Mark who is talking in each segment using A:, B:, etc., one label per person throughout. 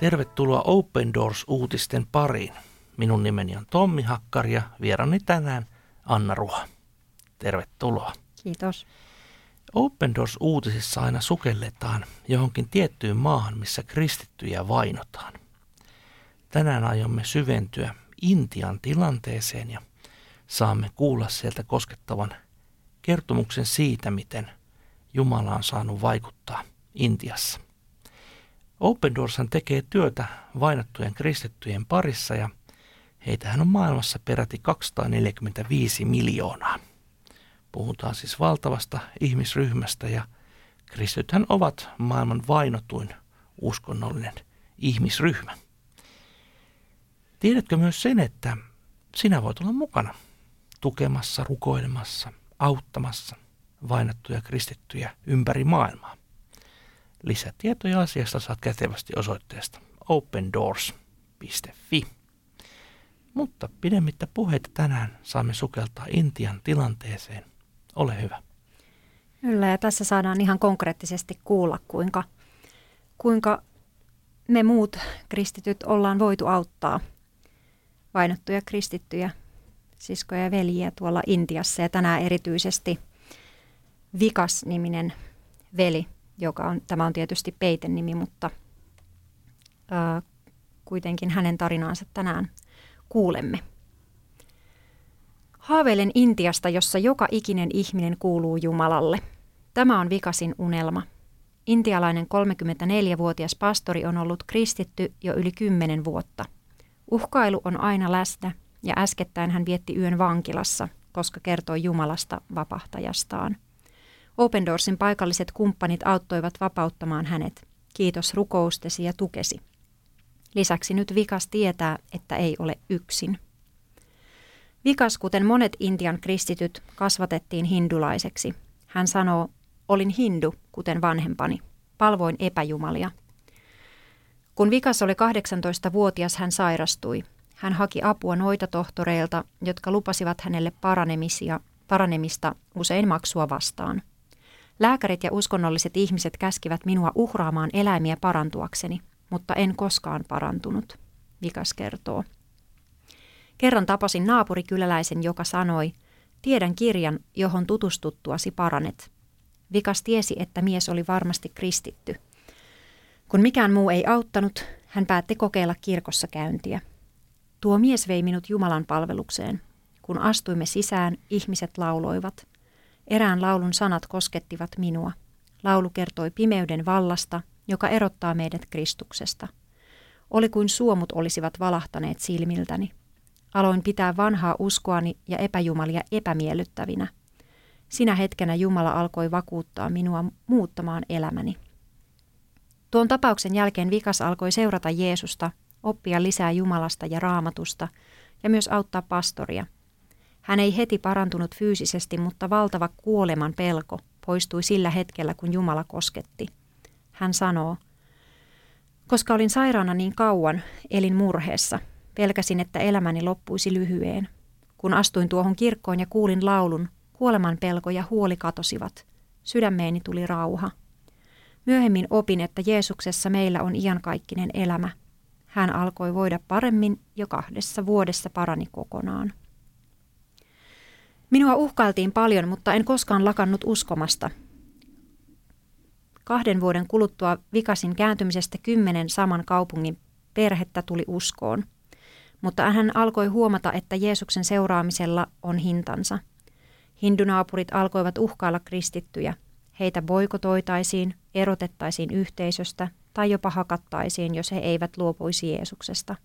A: Tervetuloa Open Doors-uutisten pariin. Minun nimeni on Tommi Hakkari ja vierani tänään Anna Ruha. Tervetuloa.
B: Kiitos.
A: Open Doors-uutisissa aina sukelletaan johonkin tiettyyn maahan, missä kristittyjä vainotaan. Tänään aiomme syventyä Intian tilanteeseen ja saamme kuulla sieltä koskettavan kertomuksen siitä, miten Jumala on saanut vaikuttaa Intiassa. Open Doorshan tekee työtä vainottujen kristittyjen parissa ja heitähän on maailmassa peräti 245 miljoonaa. Puhutaan siis valtavasta ihmisryhmästä ja kristitythän ovat maailman vainotuin uskonnollinen ihmisryhmä. Tiedätkö myös sen, että sinä voit olla mukana tukemassa, rukoilemassa, auttamassa vainottuja kristittyjä ympäri maailmaa? Lisätietoja asiasta saat kätevästi osoitteesta opendoors.fi. Mutta pidemmittä puheita tänään saamme sukeltaa Intian tilanteeseen. Ole hyvä.
B: Kyllä, ja tässä saadaan ihan konkreettisesti kuulla, kuinka, kuinka me muut kristityt ollaan voitu auttaa vainottuja kristittyjä siskoja ja veljiä tuolla Intiassa. Ja tänään erityisesti Vikas-niminen veli – joka on, tämä on tietysti peiten nimi, mutta ää, kuitenkin hänen tarinaansa tänään kuulemme. Haaveilen Intiasta, jossa joka ikinen ihminen kuuluu Jumalalle. Tämä on Vikasin unelma. Intialainen 34-vuotias pastori on ollut kristitty jo yli 10 vuotta. Uhkailu on aina läsnä ja äskettäin hän vietti yön vankilassa, koska kertoi Jumalasta vapahtajastaan – Open Doorsin paikalliset kumppanit auttoivat vapauttamaan hänet. Kiitos rukoustesi ja tukesi. Lisäksi nyt Vikas tietää, että ei ole yksin. Vikas, kuten monet Intian kristityt, kasvatettiin hindulaiseksi. Hän sanoo, olin hindu, kuten vanhempani. Palvoin epäjumalia. Kun Vikas oli 18-vuotias, hän sairastui. Hän haki apua noita tohtoreilta, jotka lupasivat hänelle paranemisia, paranemista usein maksua vastaan. Lääkärit ja uskonnolliset ihmiset käskivät minua uhraamaan eläimiä parantuakseni, mutta en koskaan parantunut, Vikas kertoo. Kerran tapasin naapurikyläläisen, joka sanoi, tiedän kirjan, johon tutustuttuasi paranet. Vikas tiesi, että mies oli varmasti kristitty. Kun mikään muu ei auttanut, hän päätti kokeilla kirkossa käyntiä. Tuo mies vei minut Jumalan palvelukseen. Kun astuimme sisään, ihmiset lauloivat – Erään laulun sanat koskettivat minua. Laulu kertoi pimeyden vallasta, joka erottaa meidät Kristuksesta. Oli kuin suomut olisivat valahtaneet silmiltäni. Aloin pitää vanhaa uskoani ja epäjumalia epämiellyttävinä. Sinä hetkenä Jumala alkoi vakuuttaa minua muuttamaan elämäni. Tuon tapauksen jälkeen Vikas alkoi seurata Jeesusta, oppia lisää Jumalasta ja raamatusta ja myös auttaa pastoria – hän ei heti parantunut fyysisesti, mutta valtava kuoleman pelko poistui sillä hetkellä, kun Jumala kosketti. Hän sanoo, koska olin sairaana niin kauan, elin murheessa. Pelkäsin, että elämäni loppuisi lyhyeen. Kun astuin tuohon kirkkoon ja kuulin laulun, kuoleman pelko ja huoli katosivat. Sydämeeni tuli rauha. Myöhemmin opin, että Jeesuksessa meillä on iankaikkinen elämä. Hän alkoi voida paremmin, jo kahdessa vuodessa parani kokonaan. Minua uhkailtiin paljon, mutta en koskaan lakannut uskomasta. Kahden vuoden kuluttua vikasin kääntymisestä kymmenen saman kaupungin perhettä tuli uskoon. Mutta hän alkoi huomata, että Jeesuksen seuraamisella on hintansa. Hindunaapurit alkoivat uhkailla kristittyjä. Heitä boikotoitaisiin, erotettaisiin yhteisöstä tai jopa hakattaisiin, jos he eivät luopuisi Jeesuksesta.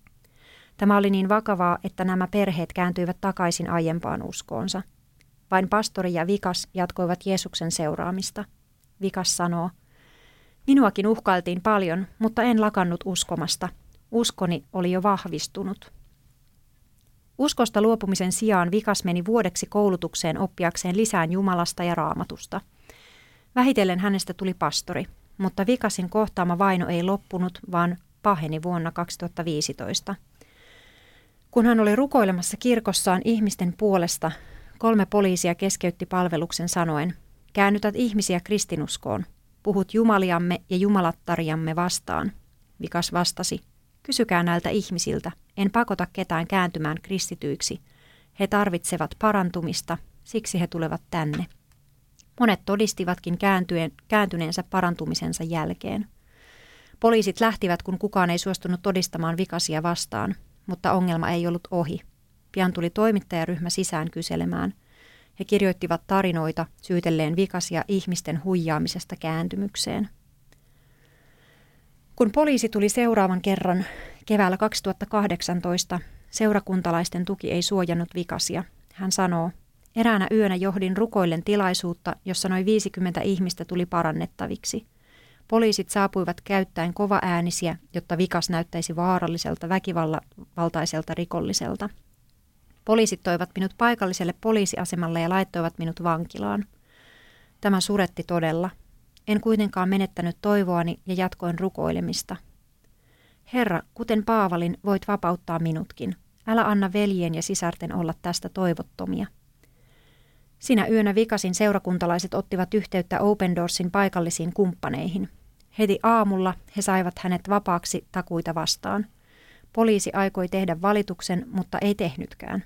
B: Tämä oli niin vakavaa, että nämä perheet kääntyivät takaisin aiempaan uskoonsa – vain pastori ja Vikas jatkoivat Jeesuksen seuraamista. Vikas sanoo, Minuakin uhkailtiin paljon, mutta en lakannut uskomasta. Uskoni oli jo vahvistunut. Uskosta luopumisen sijaan Vikas meni vuodeksi koulutukseen oppiakseen lisään Jumalasta ja raamatusta. Vähitellen hänestä tuli pastori, mutta Vikasin kohtaama vaino ei loppunut, vaan paheni vuonna 2015. Kun hän oli rukoilemassa kirkossaan ihmisten puolesta, Kolme poliisia keskeytti palveluksen sanoen, käännytät ihmisiä kristinuskoon, puhut jumaliamme ja jumalattariamme vastaan. Vikas vastasi, kysykää näiltä ihmisiltä, en pakota ketään kääntymään kristityiksi. He tarvitsevat parantumista, siksi he tulevat tänne. Monet todistivatkin kääntyen, kääntyneensä parantumisensa jälkeen. Poliisit lähtivät, kun kukaan ei suostunut todistamaan vikasia vastaan, mutta ongelma ei ollut ohi. Pian tuli toimittajaryhmä sisään kyselemään. He kirjoittivat tarinoita syytelleen vikasia ihmisten huijaamisesta kääntymykseen. Kun poliisi tuli seuraavan kerran keväällä 2018, seurakuntalaisten tuki ei suojannut vikasia. Hän sanoo, eräänä yönä johdin rukoillen tilaisuutta, jossa noin 50 ihmistä tuli parannettaviksi – Poliisit saapuivat käyttäen kova äänisiä, jotta vikas näyttäisi vaaralliselta väkivaltaiselta rikolliselta. Poliisit toivat minut paikalliselle poliisiasemalle ja laittoivat minut vankilaan. Tämä suretti todella. En kuitenkaan menettänyt toivoani ja jatkoin rukoilemista. Herra, kuten Paavalin, voit vapauttaa minutkin. Älä anna veljen ja sisarten olla tästä toivottomia. Sinä yönä vikasin seurakuntalaiset ottivat yhteyttä Open Doorsin paikallisiin kumppaneihin. Heti aamulla he saivat hänet vapaaksi takuita vastaan. Poliisi aikoi tehdä valituksen, mutta ei tehnytkään.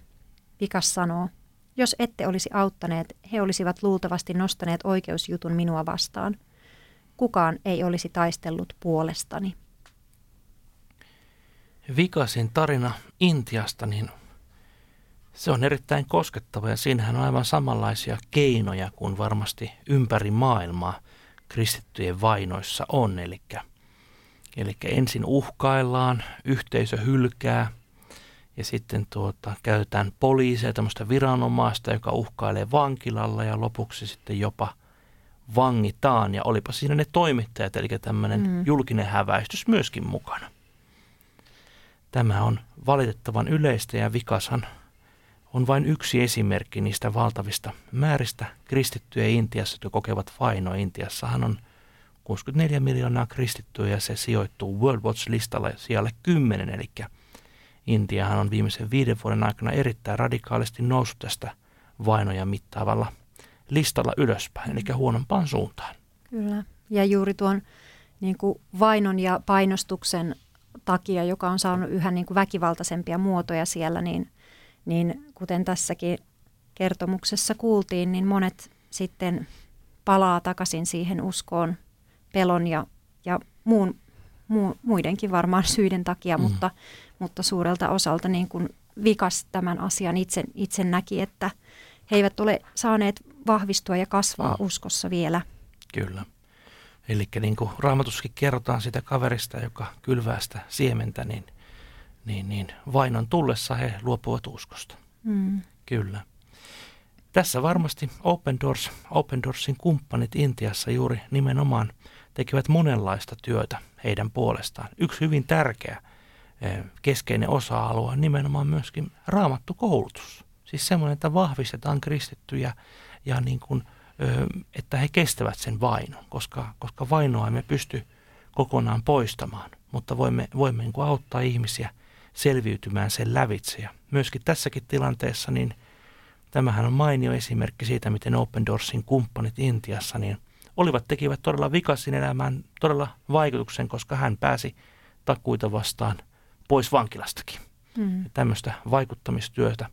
B: Vikas sanoo, jos ette olisi auttaneet, he olisivat luultavasti nostaneet oikeusjutun minua vastaan. Kukaan ei olisi taistellut puolestani.
A: Vikasin tarina Intiasta, niin se on erittäin koskettava ja siinähän on aivan samanlaisia keinoja kuin varmasti ympäri maailmaa kristittyjen vainoissa on. Eli, eli ensin uhkaillaan, yhteisö hylkää ja sitten tuota, käytetään poliiseja, tämmöistä viranomaista, joka uhkailee vankilalla ja lopuksi sitten jopa vangitaan. Ja olipa siinä ne toimittajat, eli tämmöinen mm. julkinen häväistys myöskin mukana. Tämä on valitettavan yleistä ja vikashan – on vain yksi esimerkki niistä valtavista määristä kristittyjä Intiassa, jotka kokevat vainoa. Intiassahan on 64 miljoonaa kristittyä ja se sijoittuu World Watch-listalla sijalle 10, eli Intiahan on viimeisen viiden vuoden aikana erittäin radikaalisti noussut tästä vainoja mittaavalla listalla ylöspäin, eli huonompaan suuntaan.
B: Kyllä, ja juuri tuon niin kuin vainon ja painostuksen takia, joka on saanut yhä niin kuin väkivaltaisempia muotoja siellä, niin – niin kuten tässäkin kertomuksessa kuultiin, niin monet sitten palaa takaisin siihen uskoon pelon ja, ja muun, mu, muidenkin varmaan syiden takia, mm. mutta, mutta suurelta osalta niin kuin vikas tämän asian itse, itse näki, että he eivät ole saaneet vahvistua ja kasvaa mm. uskossa vielä.
A: Kyllä. Eli niin kuin raamatuskin kerrotaan sitä kaverista, joka kylvää sitä siementä, niin – niin, niin vainon tullessa he luopuvat uskosta. Mm. Kyllä. Tässä varmasti Open, Doors, Open Doorsin kumppanit Intiassa juuri nimenomaan tekevät monenlaista työtä heidän puolestaan. Yksi hyvin tärkeä eh, keskeinen osa-alue on nimenomaan myöskin raamattu koulutus. Siis semmoinen, että vahvistetaan kristittyjä ja niin kuin, että he kestävät sen vainon, koska, koska vainoa emme pysty kokonaan poistamaan, mutta voimme, voimme niin auttaa ihmisiä selviytymään sen lävitse. Ja myöskin tässäkin tilanteessa, niin tämähän on mainio esimerkki siitä, miten Open Doorsin kumppanit Intiassa, niin olivat tekivät todella vikasin elämään todella vaikutuksen, koska hän pääsi takuita vastaan pois vankilastakin. Mm. Ja tämmöistä vaikuttamistyötä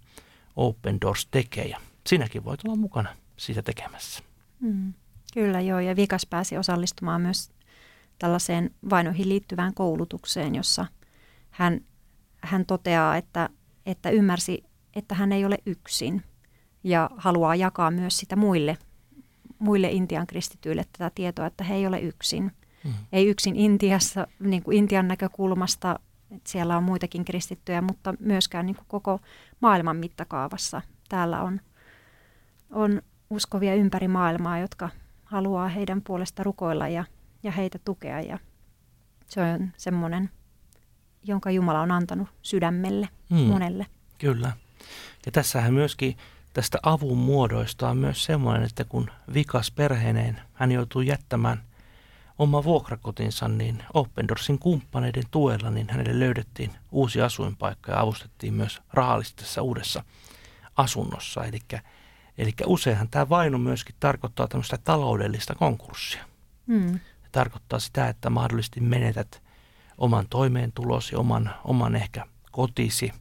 A: Open Doors tekee ja sinäkin voit olla mukana siitä tekemässä.
B: Mm. Kyllä joo, ja Vikas pääsi osallistumaan myös tällaiseen vainoihin liittyvään koulutukseen, jossa hän hän toteaa, että, että ymmärsi, että hän ei ole yksin ja haluaa jakaa myös sitä muille, muille Intian kristityille tätä tietoa, että he ei ole yksin. Mm. Ei yksin Intiassa, niin kuin Intian näkökulmasta, että siellä on muitakin kristittyjä, mutta myöskään niin kuin koko maailman mittakaavassa. Täällä on, on uskovia ympäri maailmaa, jotka haluaa heidän puolesta rukoilla ja, ja heitä tukea. Ja se on semmoinen jonka Jumala on antanut sydämelle mm, monelle.
A: Kyllä. Ja tässähän myöskin tästä avun muodoista on myös semmoinen, että kun vikas perheineen hän joutuu jättämään oma vuokrakotinsa, niin Open Doorsin kumppaneiden tuella, niin hänelle löydettiin uusi asuinpaikka ja avustettiin myös rahallisesti tässä uudessa asunnossa. Eli, eli useinhan tämä vaino myöskin tarkoittaa tämmöistä taloudellista konkurssia. Mm. Se tarkoittaa sitä, että mahdollisesti menetät oman toimeentulosi, oman, oman ehkä kotisi.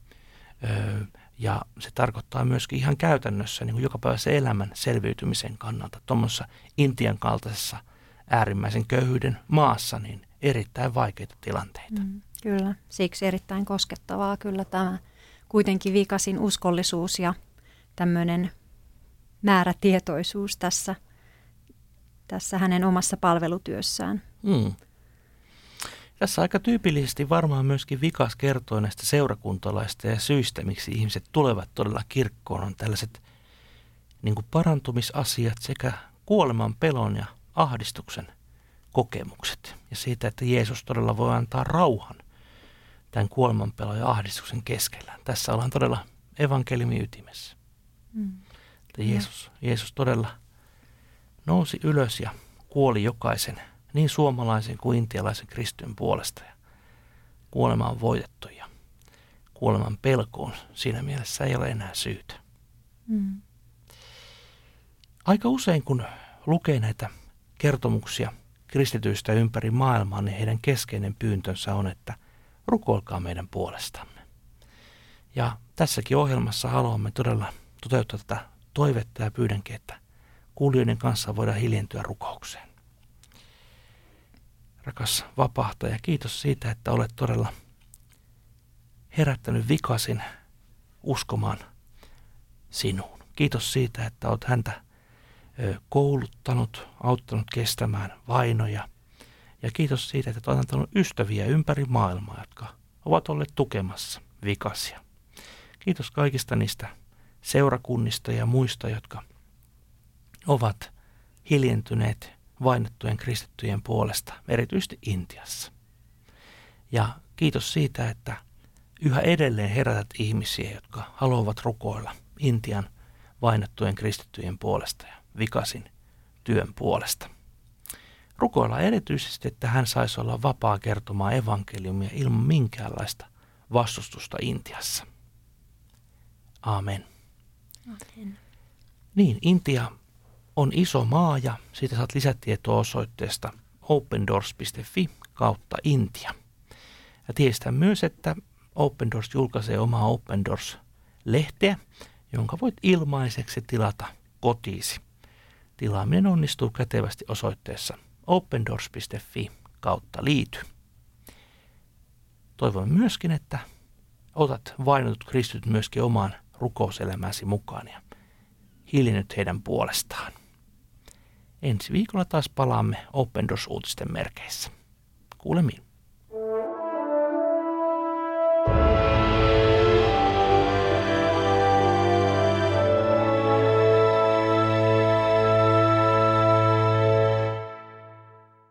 A: Ja se tarkoittaa myöskin ihan käytännössä niin kuin jokapäiväisen elämän selviytymisen kannalta tuommoisessa Intian kaltaisessa äärimmäisen köyhyyden maassa niin erittäin vaikeita tilanteita. Mm,
B: kyllä, siksi erittäin koskettavaa kyllä tämä kuitenkin vikasin uskollisuus ja tämmöinen määrätietoisuus tässä, tässä hänen omassa palvelutyössään. Mm.
A: Tässä aika tyypillisesti varmaan myöskin Vikas kertoo näistä seurakuntalaista ja syistä, miksi ihmiset tulevat todella kirkkoon, on tällaiset niin kuin parantumisasiat sekä kuoleman pelon ja ahdistuksen kokemukset. Ja siitä, että Jeesus todella voi antaa rauhan tämän kuolemanpelon ja ahdistuksen keskellä. Tässä ollaan todella evankeliumin ytimessä. Mm. Että Jeesus, Jeesus todella nousi ylös ja kuoli jokaisen, niin suomalaisen kuin intialaisen kristyn puolesta. Ja kuolema on voitettu ja kuoleman pelkoon siinä mielessä ei ole enää syytä. Mm. Aika usein kun lukee näitä kertomuksia kristityistä ympäri maailmaa, niin heidän keskeinen pyyntönsä on, että rukoilkaa meidän puolestamme. Ja tässäkin ohjelmassa haluamme todella toteuttaa tätä toivetta ja pyydänkin, että kuulijoiden kanssa voidaan hiljentyä rukoukseen. Rakas vapahtaja, kiitos siitä, että olet todella herättänyt vikasin uskomaan sinuun. Kiitos siitä, että olet häntä kouluttanut, auttanut kestämään vainoja. Ja kiitos siitä, että olet antanut ystäviä ympäri maailmaa, jotka ovat olleet tukemassa vikasia. Kiitos kaikista niistä seurakunnista ja muista, jotka ovat hiljentyneet vainottujen kristittyjen puolesta, erityisesti Intiassa. Ja kiitos siitä, että yhä edelleen herätät ihmisiä, jotka haluavat rukoilla Intian vainottujen kristittyjen puolesta ja vikasin työn puolesta. Rukoilla erityisesti, että hän saisi olla vapaa kertomaan evankeliumia ilman minkäänlaista vastustusta Intiassa. Amen. Amen. Niin, Intia on iso maa ja siitä saat lisätietoa osoitteesta opendoors.fi kautta Intia. Ja tiedetään myös, että Open Doors julkaisee omaa Open Doors-lehteä, jonka voit ilmaiseksi tilata kotiisi. Tilaaminen onnistuu kätevästi osoitteessa opendoors.fi kautta liity. Toivon myöskin, että otat vainotut kristyt myöskin omaan rukouselämäsi mukaan ja hiljennyt heidän puolestaan. Ensi viikolla taas palaamme Open Doors-uutisten merkeissä. Kuulemiin.